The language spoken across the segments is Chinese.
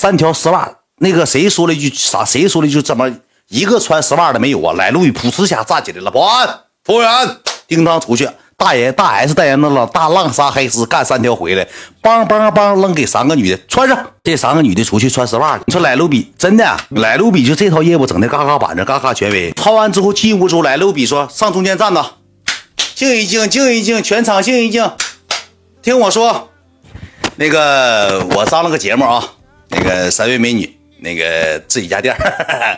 三条丝袜，那个谁说了一句啥？谁说了一句怎么一个穿丝袜的没有啊？来路易噗呲下站起来了，保安、服务员，叮当出去。大爷大 S 代言的了大浪莎黑丝干三条回来，梆梆梆扔给三个女的穿上。这三个女的出去穿丝袜。你说莱卢比真的，莱卢比就这套业务整的嘎嘎板正，嘎嘎权威。掏完之后进屋之后，莱卢比说上中间站着，静一静，静一静，全场静一静，听我说。那个我上了个节目啊，那个三位美女，那个自己家店，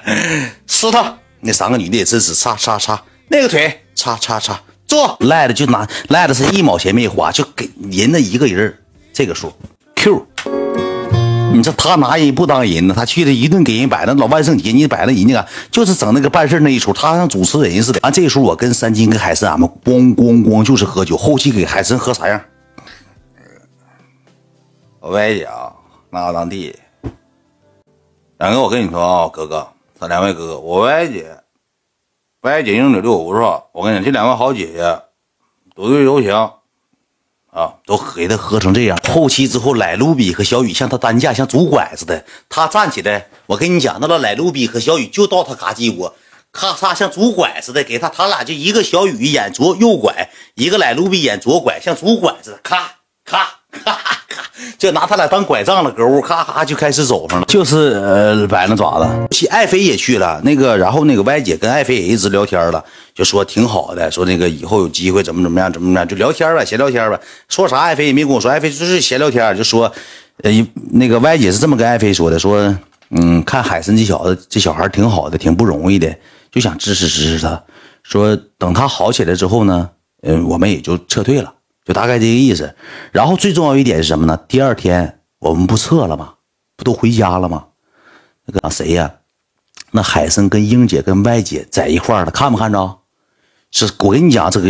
撕他那三个女的也真是擦擦擦，那个腿擦擦擦。坐赖的就拿赖的是一毛钱没花，就给人家一个人这个数 Q。你说他拿人不当人呢？他去了一顿给人摆那老万圣节，你摆那人家就是整那个办事那一出，他像主持人似的。完这时候我跟三金跟海参俺们咣咣咣就是喝酒，后期给海参喝啥样？我歪姐啊，那当地。两个我跟你说啊，哥哥，这两位哥哥，我歪姐。歪姐英姐对我不错，我跟你讲，这两位好姐姐，多对柔情啊，都给他喝成这样。后期之后，莱卢比和小雨像他担架，像拄拐似的。他站起来，我跟你讲，那个莱卢比和小雨就到他嘎叽窝，咔嚓像拄拐似的，给他，他俩就一个小雨演左右拐，一个莱卢比演左拐，像拄拐似的，咔咔。咔咔，就拿他俩当拐杖了，搁屋咔咔就开始走上了，就是呃摆那爪子。爱妃也去了，那个然后那个歪姐跟爱妃也一直聊天了，就说挺好的，说那个以后有机会怎么怎么样怎么怎么样，就聊天呗，闲聊天呗。说啥爱妃也没跟我说，爱妃就是闲聊天，就说呃那个歪姐是这么跟爱妃说的，说嗯看海参这小子这小孩挺好的，挺不容易的，就想支持支持他，说等他好起来之后呢，嗯我们也就撤退了。就大概这个意思，然后最重要一点是什么呢？第二天我们不撤了吗？不都回家了吗？那个谁呀？那海参跟英姐跟歪姐在一块儿了，看没看着？是我跟你讲，这个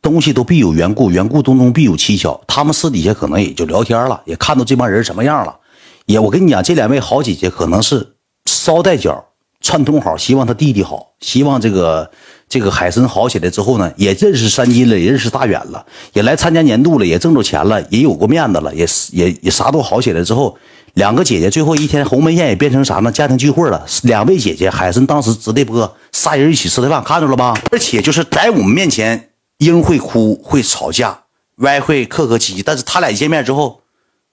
东西都必有缘故，缘故当中必有蹊跷。他们私底下可能也就聊天了，也看到这帮人什么样了。也我跟你讲，这两位好姐姐可能是捎带脚串通好，希望他弟弟好，希望这个。这个海参好起来之后呢，也认识三金了，也认识大远了，也来参加年度了，也挣着钱了，也有过面子了，也是也也啥都好起来之后，两个姐姐最后一天鸿门宴也变成啥呢？家庭聚会了。两位姐姐，海参当时直的播，仨人一起吃的饭，看着了吧？而且就是在我们面前，英会哭会吵架，歪会客客气气，但是他俩见面之后，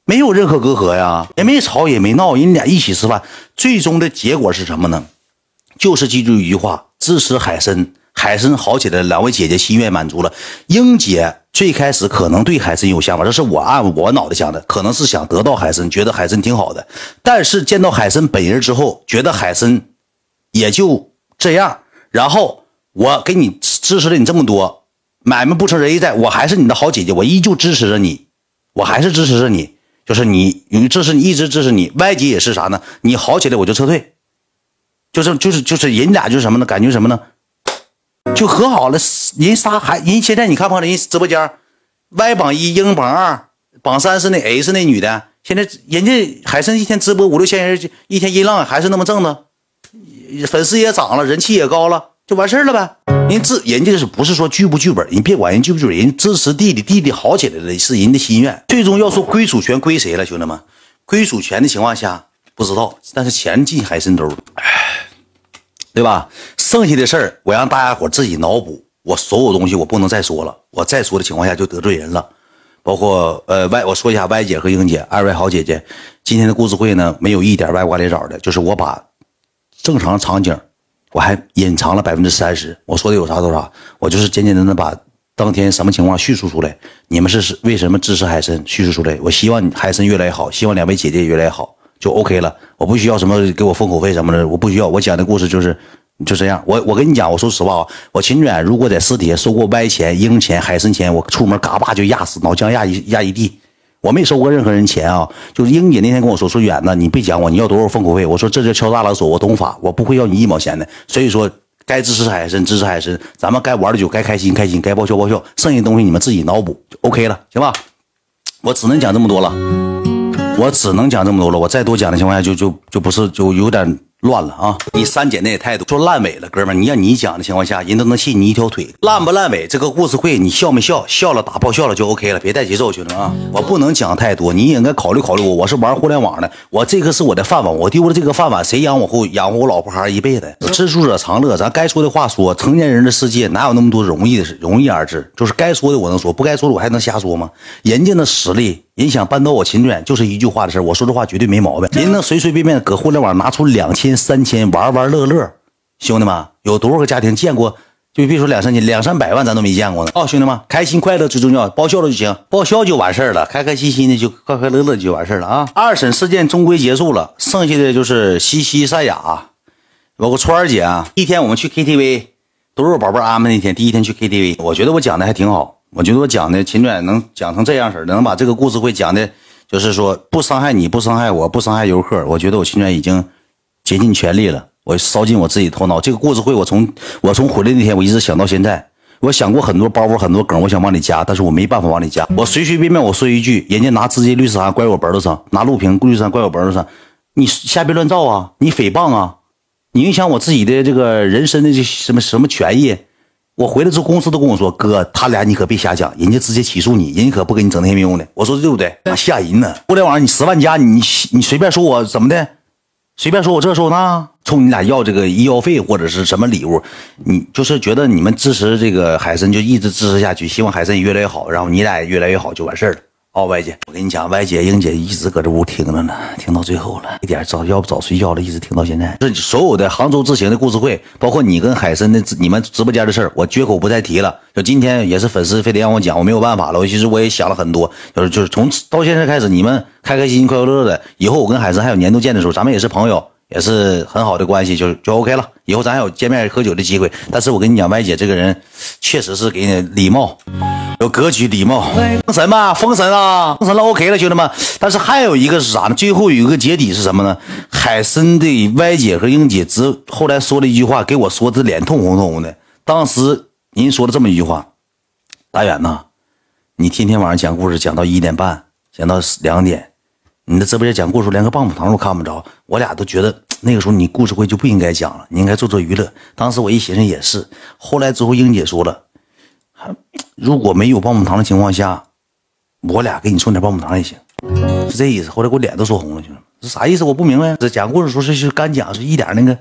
没有任何隔阂呀，也没吵也没闹，人俩一起吃饭，最终的结果是什么呢？就是记住一句话：支持海参。海参好起来，两位姐姐心愿满足了。英姐最开始可能对海参有想法，这是我按我脑袋想的，可能是想得到海参，觉得海参挺好的。但是见到海参本人之后，觉得海参也就这样。然后我给你支持了你这么多，买卖不成仁义在，我还是你的好姐姐，我依旧支持着你，我还是支持着你，就是你，你支持你，一直支持你。歪姐也是啥呢？你好起来我就撤退，就是就是就是人俩就是什么呢？感觉什么呢？就和好了，人仨还人现在你看不看人直播间？Y 榜一，英榜二，榜三是那 H 那女的。现在人家海参一天直播五六千人，一天音浪还是那么正的，粉丝也涨了，人气也高了，就完事儿了呗。人支人家是不是说剧不剧本？人别管人剧不剧本，人支持弟弟，弟弟好起来了是人的心愿。最终要说归属权归谁了，兄弟们？归属权的情况下不知道，但是钱进海参兜。对吧？剩下的事儿我让大家伙自己脑补。我所有东西我不能再说了，我再说的情况下就得罪人了。包括呃歪，我说一下歪姐和英姐二位好姐姐，今天的故事会呢没有一点歪瓜裂枣的，就是我把正常场景我还隐藏了百分之三十。我说的有啥都啥，我就是简简单单把当天什么情况叙述出来。你们是是为什么支持海参叙述出来？我希望海参越来越好，希望两位姐姐越来越好。就 OK 了，我不需要什么给我封口费什么的，我不需要。我讲的故事就是就这样。我我跟你讲，我说实话啊，我秦远如果在私底下收过歪钱、英钱、海参钱，我出门嘎巴就压死，脑浆压一压一地。我没收过任何人钱啊。就是英姐那天跟我说说远子，你别讲我，你要多少封口费？我说这叫敲诈勒索，我懂法，我不会要你一毛钱的。所以说，该支持海参支持海参，咱们该玩的酒该开心开心，该报销报销，剩下东西你们自己脑补就 OK 了，行吧？我只能讲这么多了。我只能讲这么多了，我再多讲的情况下就就就不是就有点乱了啊！你三姐那也太多，说烂尾了，哥们儿，你让你讲的情况下，人都能信你一条腿。烂不烂尾？这个故事会你笑没笑？笑了打爆笑了就 OK 了，别带节奏，兄弟们啊！我不能讲太多，你也应该考虑考虑我。我是玩互联网的，我这个是我的饭碗，我丢了这个饭碗，谁养我后养活我老婆孩儿一辈子？知足者常乐，咱该说的话说。成年人的世界哪有那么多容易的事？容易二字，就是该说的我能说，不该说的我还能瞎说吗？人家的实力。人想扳倒我秦远，就是一句话的事我说这话绝对没毛病。人能随随便便搁互联网拿出两千、三千玩玩乐乐，兄弟们，有多少个家庭见过？就别说两三千、两三百万，咱都没见过呢。哦，兄弟们，开心快乐最重要，报销了就行，报销就完事儿了，开开心心的就快快乐乐就完事儿了啊！二审事件终归结束了，剩下的就是西西、赛亚，包括川儿姐啊。一天我们去 KTV，都是我宝贝安排那天，第一天去 KTV，我觉得我讲的还挺好。我觉得我讲的秦远能讲成这样式的，能把这个故事会讲的，就是说不伤害你，不伤害我，不伤害游客。我觉得我秦远已经竭尽全力了，我烧尽我自己头脑。这个故事会，我从我从回来那天，我一直想到现在。我想过很多包袱，很多梗，我想往里加，但是我没办法往里加。我随随便便我说一句，人家拿直接律师函怪我脖子上，拿录屏律师函怪我脖子上，你瞎编乱造啊，你诽谤啊，你影响我自己的这个人身的这什么什么权益。我回来之后，公司都跟我说：“哥，他俩你可别瞎讲，人家直接起诉你，人家可不给你整那些没用的。”我说对不对？吓人呢！互联网上你十万加，你你随便说我怎么的，随便说我这说那，冲你俩要这个医药费或者是什么礼物，你就是觉得你们支持这个海参，就一直支持下去，希望海参越来越好，然后你俩也越来越好，就完事儿了。哦，歪姐，我跟你讲，歪姐、英姐一直搁这屋听着呢，听到最后了，一点早要不早睡觉了，一直听到现在。这所有的杭州之行的故事会，包括你跟海参的你们直播间的事儿，我绝口不再提了。就今天也是粉丝非得让我讲，我没有办法了。我其实我也想了很多，就是就是从到现在开始，你们开开心心、快快乐乐的。以后我跟海参还有年度见的时候，咱们也是朋友，也是很好的关系，就就 OK 了。以后咱还有见面喝酒的机会。但是我跟你讲，歪姐这个人确实是给你礼貌。有格局、礼貌，封神吧，封神啊，封神了，OK 了，兄弟们。但是还有一个是啥呢？最后有一个结底是什么呢？海参的歪姐和英姐之后来说了一句话，给我说的脸通红通红的。当时您说了这么一句话：“大远呐，你天天晚上讲故事讲到一点半，讲到两点，你的直播间讲故事连个棒棒糖都看不着。”我俩都觉得 那个时候你故事会就不应该讲了，你应该做做娱乐。当时我一寻思也是。后来之后，英姐说了。如果没有棒棒糖的情况下，我俩给你送点棒棒糖也行，是这意思。后来给我脸都说红了，兄弟们，是啥意思？我不明白。这讲故事说是是干讲，是一点那个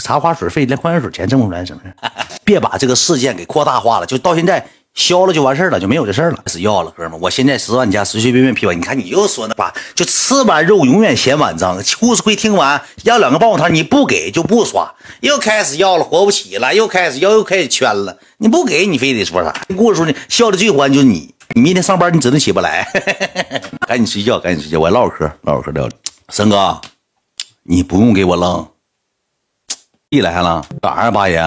茶花水费，连矿泉水钱挣不出来，是不是？别把这个事件给扩大化了，就到现在。消了就完事了，就没有这事了。开始要了，哥们，我现在十万加，随随便便批完。你看你又说那把，就吃完肉永远嫌碗脏。故事会听完要两个棒棒糖，你不给就不刷，又开始要了，活不起了，又开始要，又开始圈了。你不给你非得说啥？故事说呢，笑的最欢就是你。你明天上班你指定起不来，赶紧睡觉，赶紧睡觉。我唠嗑，唠嗑聊。森哥，你不用给我扔，一来了，干啥呀，八爷？